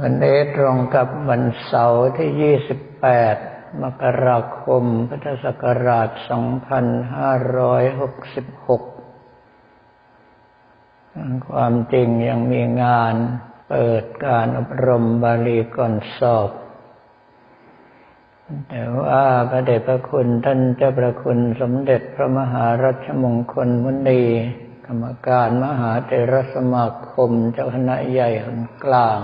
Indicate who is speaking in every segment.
Speaker 1: วันนี้ตรงกับวันเสาร์ที่ 28 มกราคม พุทธศักราช 2566 ความจริงยังมีงานเปิดการอบรมบาลีก่อนสอบ แต่ว่าพระเดชพระคุณท่านเจ้าประคุณสมเด็จพระมหารัชมงคลมุนีกรรมการมหาเทรสมาคมเจ้าคณะใหญ่หนกลาง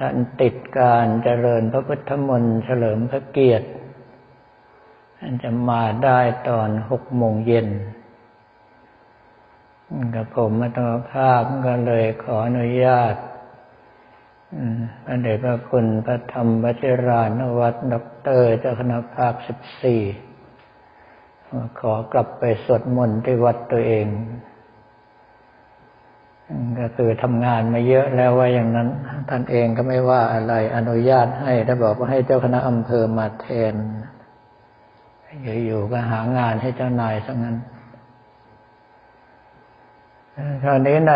Speaker 1: ท่านติดการเจริญพระพุทธมนต์เฉลิมพระเกียรติท่านจะมาได้ตอนหกโมงเย็นกระผมอาตมภาพก็เลยขออนุญาตพระเดชพระคุณพระธรรมวชิรานุวัตร ดอกเตอร์เจ้าคณะภาคสิบสี่ขอกลับไปสวดมนต์ที่วัดตัวเอง ก็คือทำงานมาเยอะแล้วว่าอย่างนั้น ท่านเองก็ไม่ว่าอะไรอนุญาตให้ถ้าบอกว่าให้เจ้าคณะอำเภอมาแทนอยู่ๆก็หางานให้เจ้านายสังั้นคราวนี้ใน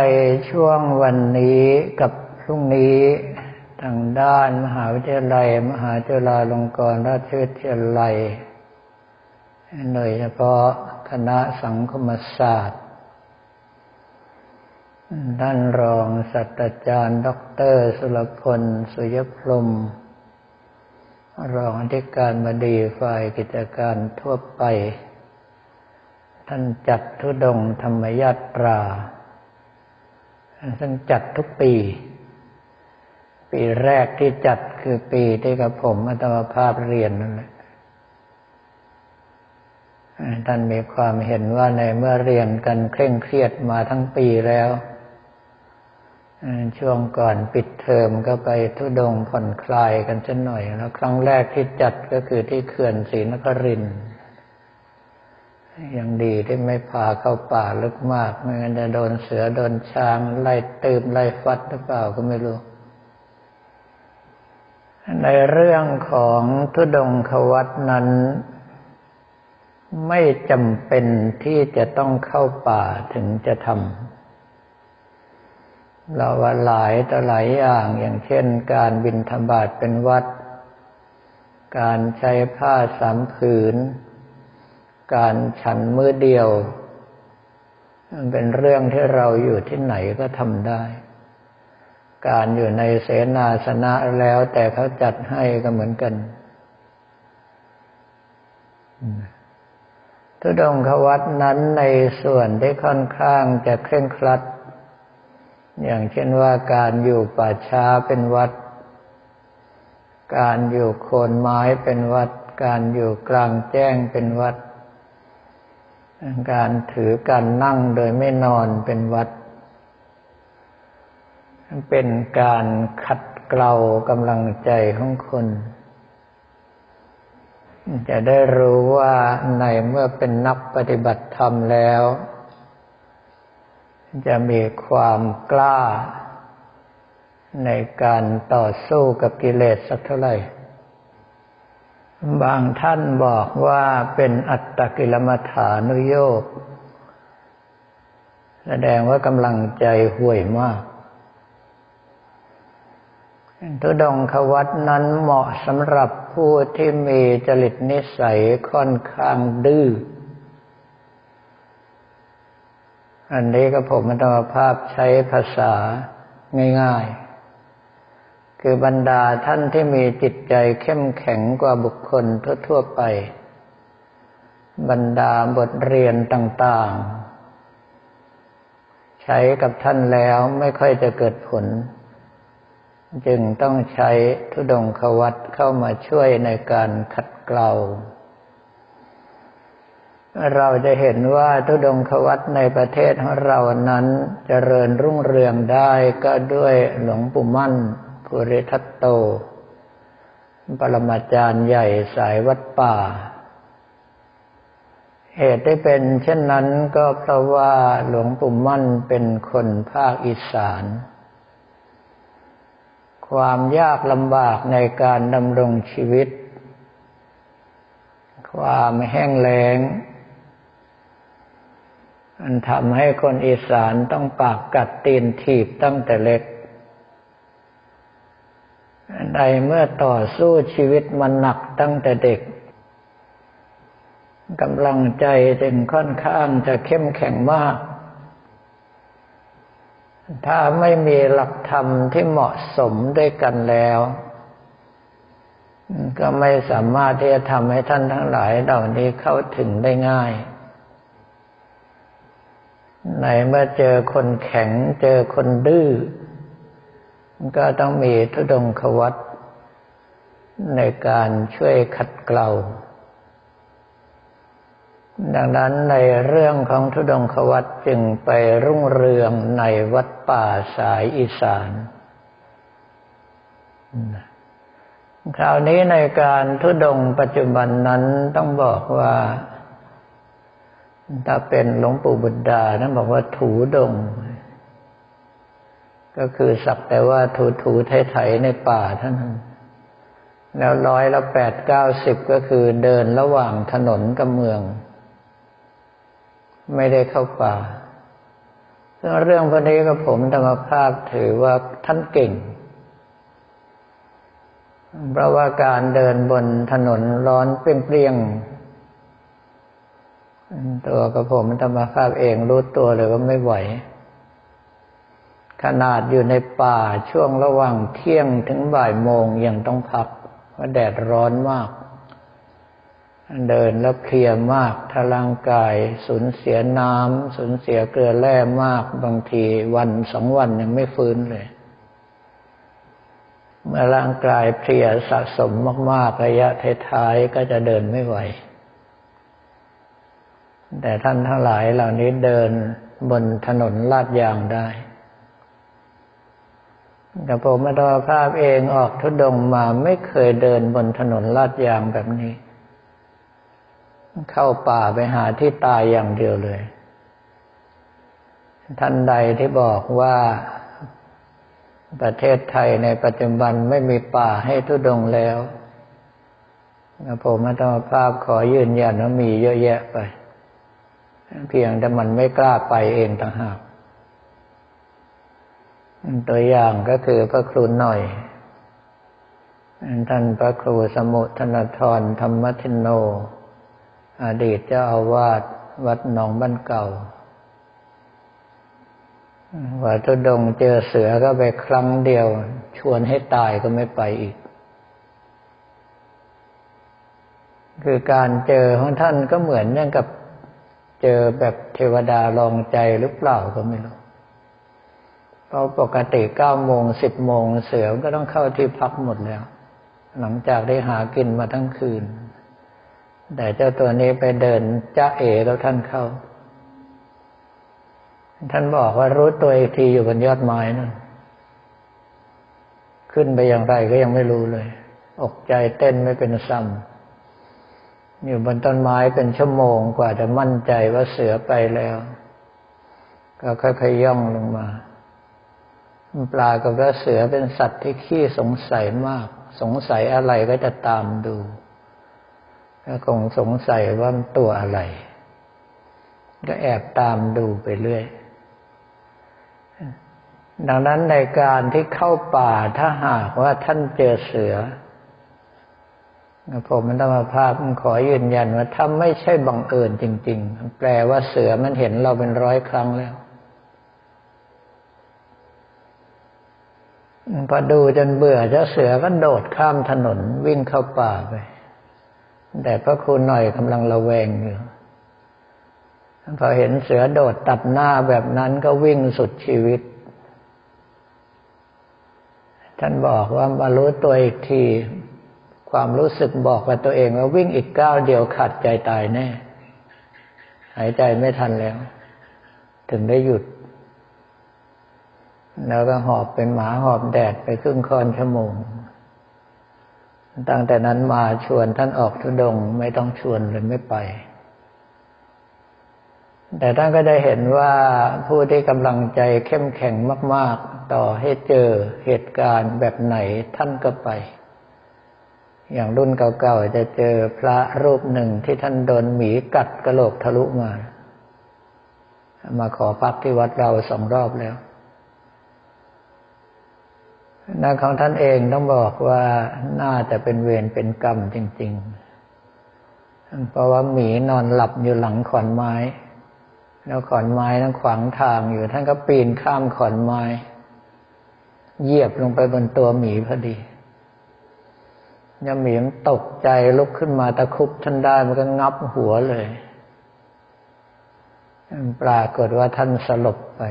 Speaker 1: ช่วงวันนี้กับพรุ่งนี้ทางด้านมหาวิทยาลัย มหาจุฬาลงกรณราชวิทยาลัยโดยเฉพาะคณะสังคมศาสตร์ ท่านรองศาสตราจารย์ด็อกเตอร์สุรพล สุยพรม รองอธิการบดีฝ่ายกิจการทั่วไป ท่านจัดทุดงธรรมยาตรา ซึ่งจัดทุกปี ปีแรกที่จัดคือปีที่กับผมอัตมภาพเรียนนั่นแหละท่านมีความเห็นว่าในเมื่อเรียนกันเคร่งเครียดมาทั้งปีแล้ว ช่วงก่อนปิดเทอมก็ไปทุดงผ่อนคลายกันสักหน่อย แล้วครั้งแรกที่จัดก็คือที่เขื่อนศรีนครินยังดีที่ไม่พาเข้าป่าลึกมาก ไม่งั้นจะโดนเสือโดนช้างไล่ตืมไล่ฟัดหรือเปล่าก็ไม่รู้ ในเรื่องของทุดงควัตนั้น ไม่จำเป็นที่จะต้องเข้าป่าถึงจะทำ เราว่าหลายต่อหลายอย่างอย่างเช่น การบินธบาตเป็นวัด การใช้ผ้าสามผืน การฉันมือเดียว มันเป็นเรื่องที่เราอยู่ที่ไหนก็ทำได้ การอยู่ในเสนาสนะแล้วแต่เขาจัดให้ก็เหมือนกันทุดงควัดนั้นในส่วนที่ค่อนข้างจะเคร่งครัด อย่างเช่นว่าการอยู่ป่าช้าเป็นวัด การอยู่โคนไม้เป็นวัด การอยู่กลางแจ้งเป็นวัด การถือการนั่งโดยไม่นอนเป็นวัด เป็นการขัดเกลากำลังใจของคนจะได้รู้ว่าในเมื่อเป็นนักปฏิบัติธรรมแล้ว จะมีความกล้า ในการต่อสู้กับกิเลสสักเท่าไหร่บางท่านบอกว่าเป็นอัตตกิลมัฐานุโยกแสดงว่ากำลังใจห่วยมากทุดงควัตนั้นเหมาะสำหรับผู้ที่มีจริตนิสัยค่อนข้างดื้อ อันนี้ก็ผมมันธรรมภาพใช้ภาษาง่าย ๆ คือบรรดาท่านที่มีจิตใจเข้มแข็งกว่าบุคคลทั่วๆไป บรรดาบทเรียนต่างๆ ใช้กับท่านแล้วไม่ค่อยจะเกิดผล จึงต้องใช้ทุดงควัตเข้ามาช่วยในการขัดเกลา เราจะเห็นว่าทุดงควัตในประเทศของเรานั้นจเจริญรุ่งเรืองได้ก็ด้วยหลวงปู่มั่นภูริทัตโต ปรมาจารย์ใหญ่สายวัดป่า เหตุได้เป็นเช่นนั้นก็เพราะว่าหลวงปู่มั่นเป็นคนภาคอีสาน ความยากลำบากในการดำรงชีวิต ความแห้งแล้ง มันทำให้คนอีสานต้องปากกัดตีนถีบตั้งแต่เล็กในเมื่อต่อสู้ชีวิตมันหนักตั้งแต่เด็กกำลังใจจึงค่อนข้างจะเข้มแข็งมาก ถ้าไม่มีหลักธรรมที่เหมาะสมด้วยกันแล้ว ก็ไม่สามารถที่จะทำให้ท่านทั้งหลายเหล่านี้เข้าถึงได้ง่าย ในเมื่อเจอคนแข็งเจอคนดื้อก็ต้องมีทุดงควัตในการช่วยขัดเกลาดังนั้นในเรื่องของทุดงควัตจึงไปรุ่งเรืองในวัดป่าสายอีสาน คราวนี้ในการทุดงปัจจุบันนั้นต้องบอกว่า ถ้าเป็นหลวงปู่บุตรดานั้นบอกว่าถูดง ก็คือสักแต่ว่าถูถูไถๆในป่าเท่านั้น แล้วร้อยละแปดเก้าสิบก็คือเดินระหว่างถนนกับเมือง ไม่ได้เข้าป่า ซึ่งเรื่องพวกนี้กับผมธรรมภาพถือว่าท่านเก่ง เพราะว่าการเดินบนถนนร้อนเปรี้ยง ตัวกับผมธรรมภาพเองรู้ตัวเลยว่าไม่ไหว ขนาดอยู่ในป่าช่วงระหว่างเที่ยงถึงบ่ายโมงยังต้องพักเพราะแดดร้อนมาก เดินแล้วเพลียมากถ้าร่างกายสูญเสียน้ำสูญเสียเกลือแร่มาก บางทีวันสองวันยังไม่ฟื้นเลย เมื่อร่างกายเพลียสะสมมาก ๆ ระยะท้ายๆก็จะเดินไม่ไหว แต่ท่านทั้งหลายเหล่านี้เดินบนถนนลาดยางได้แต่ผมมาตอภาพเองออกทุดงมาไม่เคยเดินบนถนนลาดยางแบบนี้ เข้าป่าไปหาที่ตายอย่างเดียวเลย ท่านใดที่บอกว่าประเทศไทยในปัจจุบันไม่มีป่าให้ทุดงแล้วผมมาตอภาพขอยืนยันว่ามีเยอะแยะไป เพียงแต่มันไม่กล้าไปเองต่างหากตัวอย่างก็คือพระครูหน่อย ท่านพระครูสมุทนทรธรรมทินโน อดีตเจ้าอาวาสวัดหนองบ้านเก่าว่าทุดงเจอเสือก็ไปครั้งเดียว ชวนให้ตายก็ไม่ไปอีก คือการเจอของท่านก็เหมือนอย่างกับ เจอแบบเทวดาลองใจหรือเปล่าก็ไม่รู้เพราะปกติเก้าโมงสิบโมงเสือก็ต้องเข้าที่พักหมดแล้ว หลังจากได้หากินมาทั้งคืน แต่เจ้าตัวนี้ไปเดินจ้าเอ๋แล้วท่านเข้า ท่านบอกว่ารู้ตัวอีกทีอยู่บนยอดไม้นั่นขึ้นไปอย่างไรก็ยังไม่รู้เลย อกใจเต้นไม่เป็นซ้ำ อยู่บนต้นไม้เป็นชั่วโมงกว่าจะมั่นใจว่าเสือไปแล้ว ก็ค่อยๆย่องลงมา ปลากับว่าเสือเป็นสัตว์ที่ขี้สงสัยมาก สงสัยอะไรก็จะตามดูก็คงสงสัยว่ามันตัวอะไร ก็แอบตามดูไปเรื่อย ดังนั้นในการที่เข้าป่าถ้าหากว่าท่านเจอเสือ ผมมันธรรมภาพขอยืนยันว่าถ้าไม่ใช่บังเอิญจริง ๆ แปลว่าเสือมันเห็นเราเป็นร้อยครั้งแล้วพอดูจนเบื่อเจ้าเสือก็โดดข้ามถนนวิ่งเข้าป่าไป แต่พระครูหน่อยกำลังระแวงอยู่พอเห็นเสือโดดตัดหน้าแบบนั้นก็วิ่งสุดชีวิต ท่านบอกว่ามารู้ตัวอีกที ความรู้สึกบอกกับตัวเองว่าวิ่งอีกก้าวเดียวขาดใจตายแน่ หายใจไม่ทันแล้ว ถึงได้หยุด แล้วก็หอบเป็นหมาหอบแดดไปครึ่งคอนชั่วโมง ตั้งแต่นั้นมาชวนท่านออกทุดงไม่ต้องชวนเลยไม่ไปแต่ท่านก็ได้เห็นว่าผู้ที่กำลังใจเข้มแข็งมาก ๆ ต่อให้เจอเหตุการณ์แบบไหนท่านก็ไป อย่างรุ่นเก่าๆจะเจอพระรูปหนึ่งที่ท่านโดนหมีกัดกระโหลกทะลุมา มาขอพักที่วัดเราสองรอบแล้วนั่นของท่านเองต้องบอกว่าน่าจะเป็นเวรเป็นกรรมจริง ๆ เพราะว่าหมีนอนหลับอยู่หลังขอนไม้ แล้วขอนไม้นั้นขวางทางอยู่ ท่านก็ปีนข้ามขอนไม้ เหยียบลงไปบนตัวหมีพอดี ยาหมีมตกใจลุกขึ้นมาตะคุบท่านได้มันก็งับหัวเลยปรากฏว่าท่านสลบไป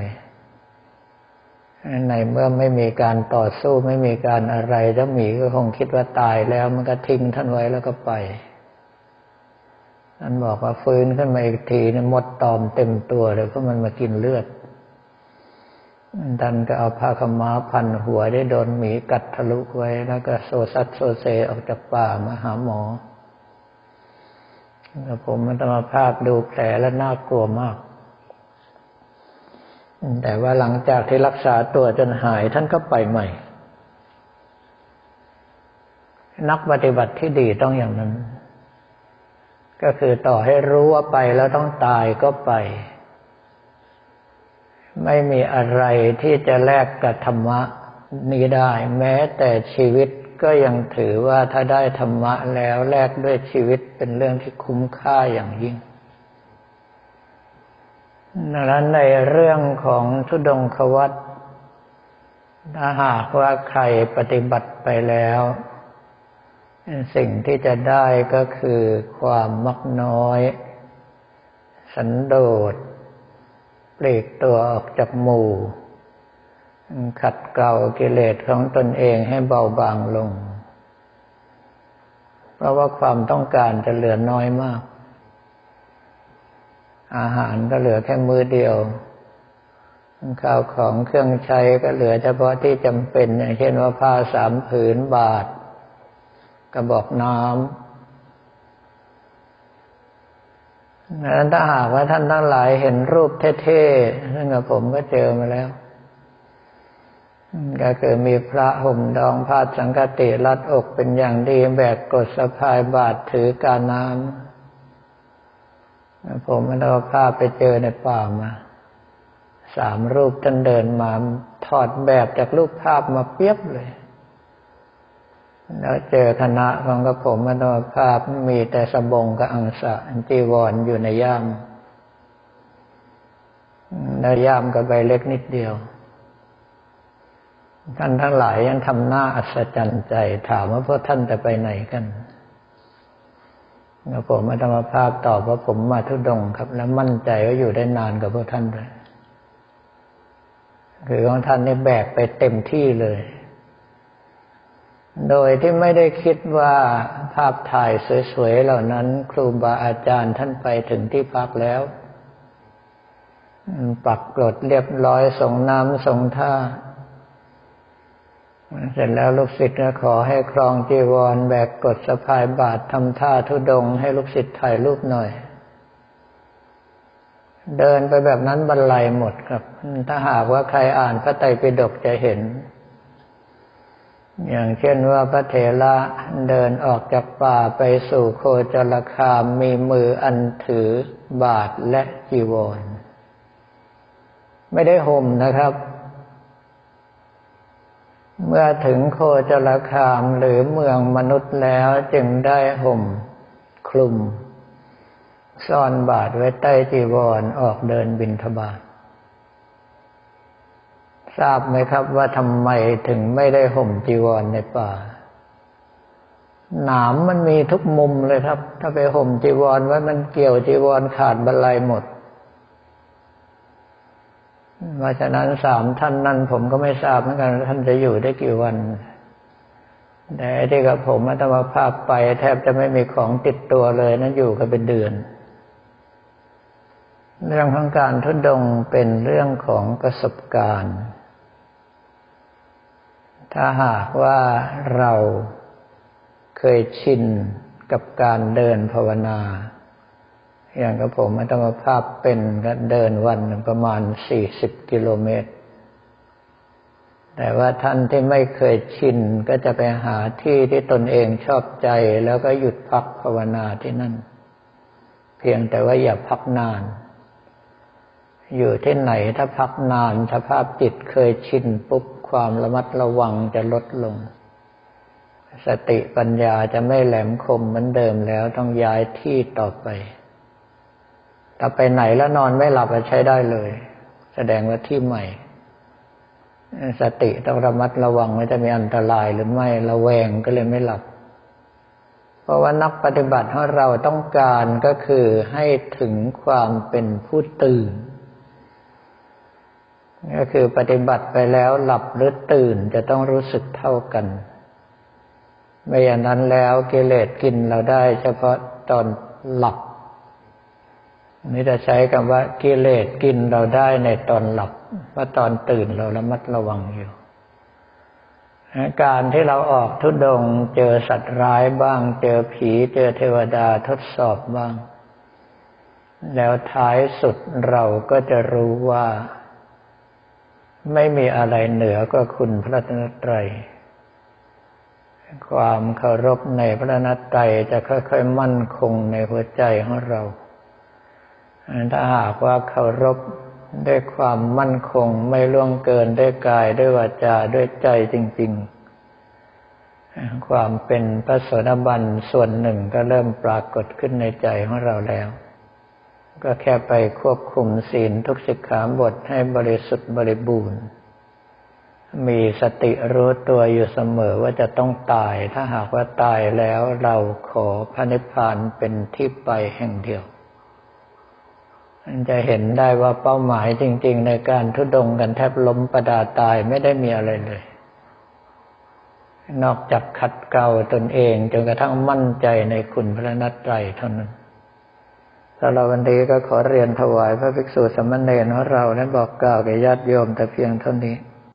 Speaker 1: ในเมื่อไม่มีการต่อสู้ไม่มีการอะไรเจ้าหมีก็คงคิดว่าตายแล้วมันก็ทิ้งท่านไว้แล้วก็ไปท่านบอกว่าฟื้นขึ้นมาอีกทีนี่มดตอมเต็มตัวเลยเพราะมันมากินเลือด ท่านก็เอาผ้าขม้าพันหัวได้โดนหมีกัดทะลุไว้ แล้วก็โซซัดโซเซออกจากป่ามาหาหมอแล้วผมมันต้องมาภาพดูแผลแล้วน่ากลัวมาก แต่ว่าหลังจากที่รักษาตัวจนหายท่านก็ไปใหม่ นักปฏิบัติที่ดีต้องอย่างนั้น ก็คือต่อให้รู้ว่าไปแล้วต้องตายก็ไป ไม่มีอะไรที่จะแลกกับธรรมะนี้ได้ แม้แต่ชีวิตก็ยังถือว่าถ้าได้ธรรมะแล้วแลกด้วยชีวิตเป็นเรื่องที่คุ้มค่าอย่างยิ่งดังนั้นในเรื่องของทุดงควัตถ้าหากว่าใครปฏิบัติไปแล้ว สิ่งที่จะได้ก็คือความมักน้อย สันโดษ ลีกตัวออกจากหมู่ ขัดเกลากิเลสของตนเองให้เบาบางลง เพราะว่าความต้องการจะเหลือน้อยมาก อาหารก็เหลือแค่มือเดียวข้าวของเครื่องใช้ก็เหลือเฉพาะที่จำเป็น อย่างเช่นว่าผ้าสามผืนบาท กระบอกน้ำ นั้นถ้าหากว่าท่านทั้งหลายเห็นรูปเท่ๆซึ่งกับผมก็เจอมาแล้ว ก็คือมีพระห่มดองผ้าสังกติรัดอกเป็นอย่างดีแบกกดสะพายบาทถือการน้ำผมมันเอาภาพไปเจอในป่ามาสามรูปท่านเดินมา ถอดแบบจากรูปภาพมาเปียบเลย แล้วเจอคณะของกระผมมันเอาภาพมีแต่สบงกับอังสะจีวรออยู่ในย่ามแล้วย่ามกับใบเล็กนิดเดียวท่านทั้งหลายยังทำหน้าอัศจรรย์ใจถามว่าพวกท่านจะไปไหนกันแล้วผมอาตมาภาพตอบว่าผมมาทุดงครับ แล้วมั่นใจว่าอยู่ได้นานกับพวกท่านเลยคือของท่านนี่แบกไปเต็มที่เลย โดยที่ไม่ได้คิดว่าภาพถ่ายสวยๆเหล่านั้น ครูบาอาจารย์ท่านไปถึงที่พักแล้ว ปักกรดเรียบร้อยส่งน้ำส่งท่า เสร็จแล้วลูกศิษย์ก็ขอให้ครองจีวรแบกกดสะพายบาททำท่าทุดง ให้ลูกศิษย์ถ่ายรูปหน่อย เดินไปแบบนั้นบรรลัยหมดครับ ถ้าหากว่าใครอ่านพระไตรปิฎกจะเห็น อย่างเช่นว่าพระเถระเดินออกจากป่าไปสู่โคจรคามมีมืออันถือบาทและจีวร ไม่ได้ห่มนะครับ เมื่อถึงโคจรคามหรือเมืองมนุษย์แล้วจึงได้ห่มคลุม ซ่อนบาทไว้ใต้จีวรออกเดินบินทบาท ทราบไหมครับว่าทำไมถึงไม่ได้ห่มจีวรในป่า หนามมันมีทุกมุมเลยครับ ถ้าไปห่มจีวรไว้มันเกี่ยวจีวรขาดบรรลัยหมดเพราะฉะนั้นสามท่านนั้นผมก็ไม่ทราบเหมือนกันท่านจะอยู่ได้กี่วัน แต่ที่กับผมอัตมาภาพไป แทบจะไม่มีของติดตัวเลยนั้นอยู่กันเป็นเดือน เรื่องของการทุดงเป็นเรื่องของประสบการณ์ ถ้าหากว่าเราเคยชินกับการเดินภาวนา อย่างกับผมอัตมาภาพเป็นก็เดินวันประมาณสี่สิบกิโลเมตร แต่ว่าท่านที่ไม่เคยชินก็จะไปหาที่ที่ตนเองชอบใจ แล้วก็หยุดพักภาวนาที่นั่น เพียงแต่ว่าอย่าพักนาน อยู่ที่ไหนถ้าพักนานสภาพจิตเคยชินปุ๊บ ความระมัดระวังจะลดลง สติปัญญาจะไม่แหลมคมเหมือนเดิมแล้วต้องย้ายที่ต่อไปถ้าไปไหนแล้วนอนไม่หลับใช้ได้เลย แสดงว่าที่ใหม่ สติต้องระมัดระวังว่าจะมีอันตรายหรือไม่ระแวงก็เลยไม่หลับ เพราะว่านักปฏิบัติของเราต้องการก็คือให้ถึงความเป็นผู้ตื่น ก็คือปฏิบัติไปแล้วหลับหรือตื่นจะต้องรู้สึกเท่ากัน ไม่อย่างนั้นแล้วกิเลสกินเราได้ เฉพาะตอนหลับนี่จะใช้คำว่ากิเลสกินเราได้ในตอนหลับว่าตอนตื่นเราระมัดระวังอยู่การที่เราออกทุดงเจอสัตว์ร้ายบ้าง เจอผีเจอเทวดาทดสอบบ้าง แล้วท้ายสุดเราก็จะรู้ว่า ไม่มีอะไรเหนือกว่าคุณพระนตรัย ความเคารพในพระนตรัยจะค่อยๆมั่นคงในหัวใจของเรา ถ้าหากว่าเคารพด้วยความมั่นคงไม่ล่วงเกินด้วยกายด้วยวาจาด้วยใจจริง ๆ ความเป็นพระสดาบันส่วนหนึ่งก็เริ่มปรากฏขึ้นในใจของเราแล้ว ก็แค่ไปควบคุมศีลทุกสิกขาบทให้บริสุทธิ์บริบูรณ์ มีสติรู้ตัวอยู่เสมอว่าจะต้องตาย ถ้าหากว่าตายแล้วเราขอพระนิพพานเป็นที่ไปแห่งเดียวจะเห็นได้ว่าเป้าหมายจริง ๆ ในการทุดงกันแทบล้มประดาตายไม่ได้มีอะไรเลย นอกจากขัดเกลาตนเองจนกระทั่งมั่นใจในคุณพระนัตไตรเท่านั้น สำหรับวันนี้ก็ขอเรียนถวายพระภิกษุสมณเณรของเรานั้นบอกกล่าวแก่ญาติโยมแต่เพียงเท่านี้